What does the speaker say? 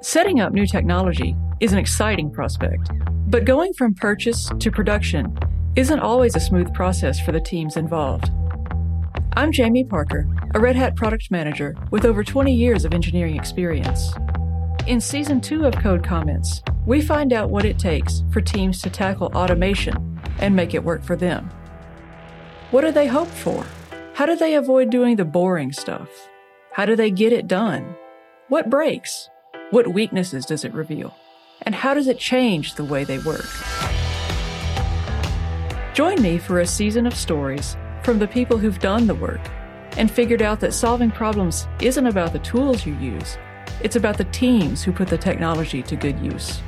Setting up new technology is an exciting prospect, but going from purchase to production isn't always a smooth process for the teams involved. I'm Jamie Parker, a Red Hat product manager with over 20 years of engineering experience. In Season 2 of Code Comments, we find out what it takes for teams to tackle automation and make it work for them. What do they hope for? How do they avoid doing the boring stuff? How do they get it done? What breaks? What weaknesses does it reveal? And how does it change the way they work? Join me for a season of stories from the people who've done the work and figured out that solving problems isn't about the tools you use, it's about the teams who put the technology to good use.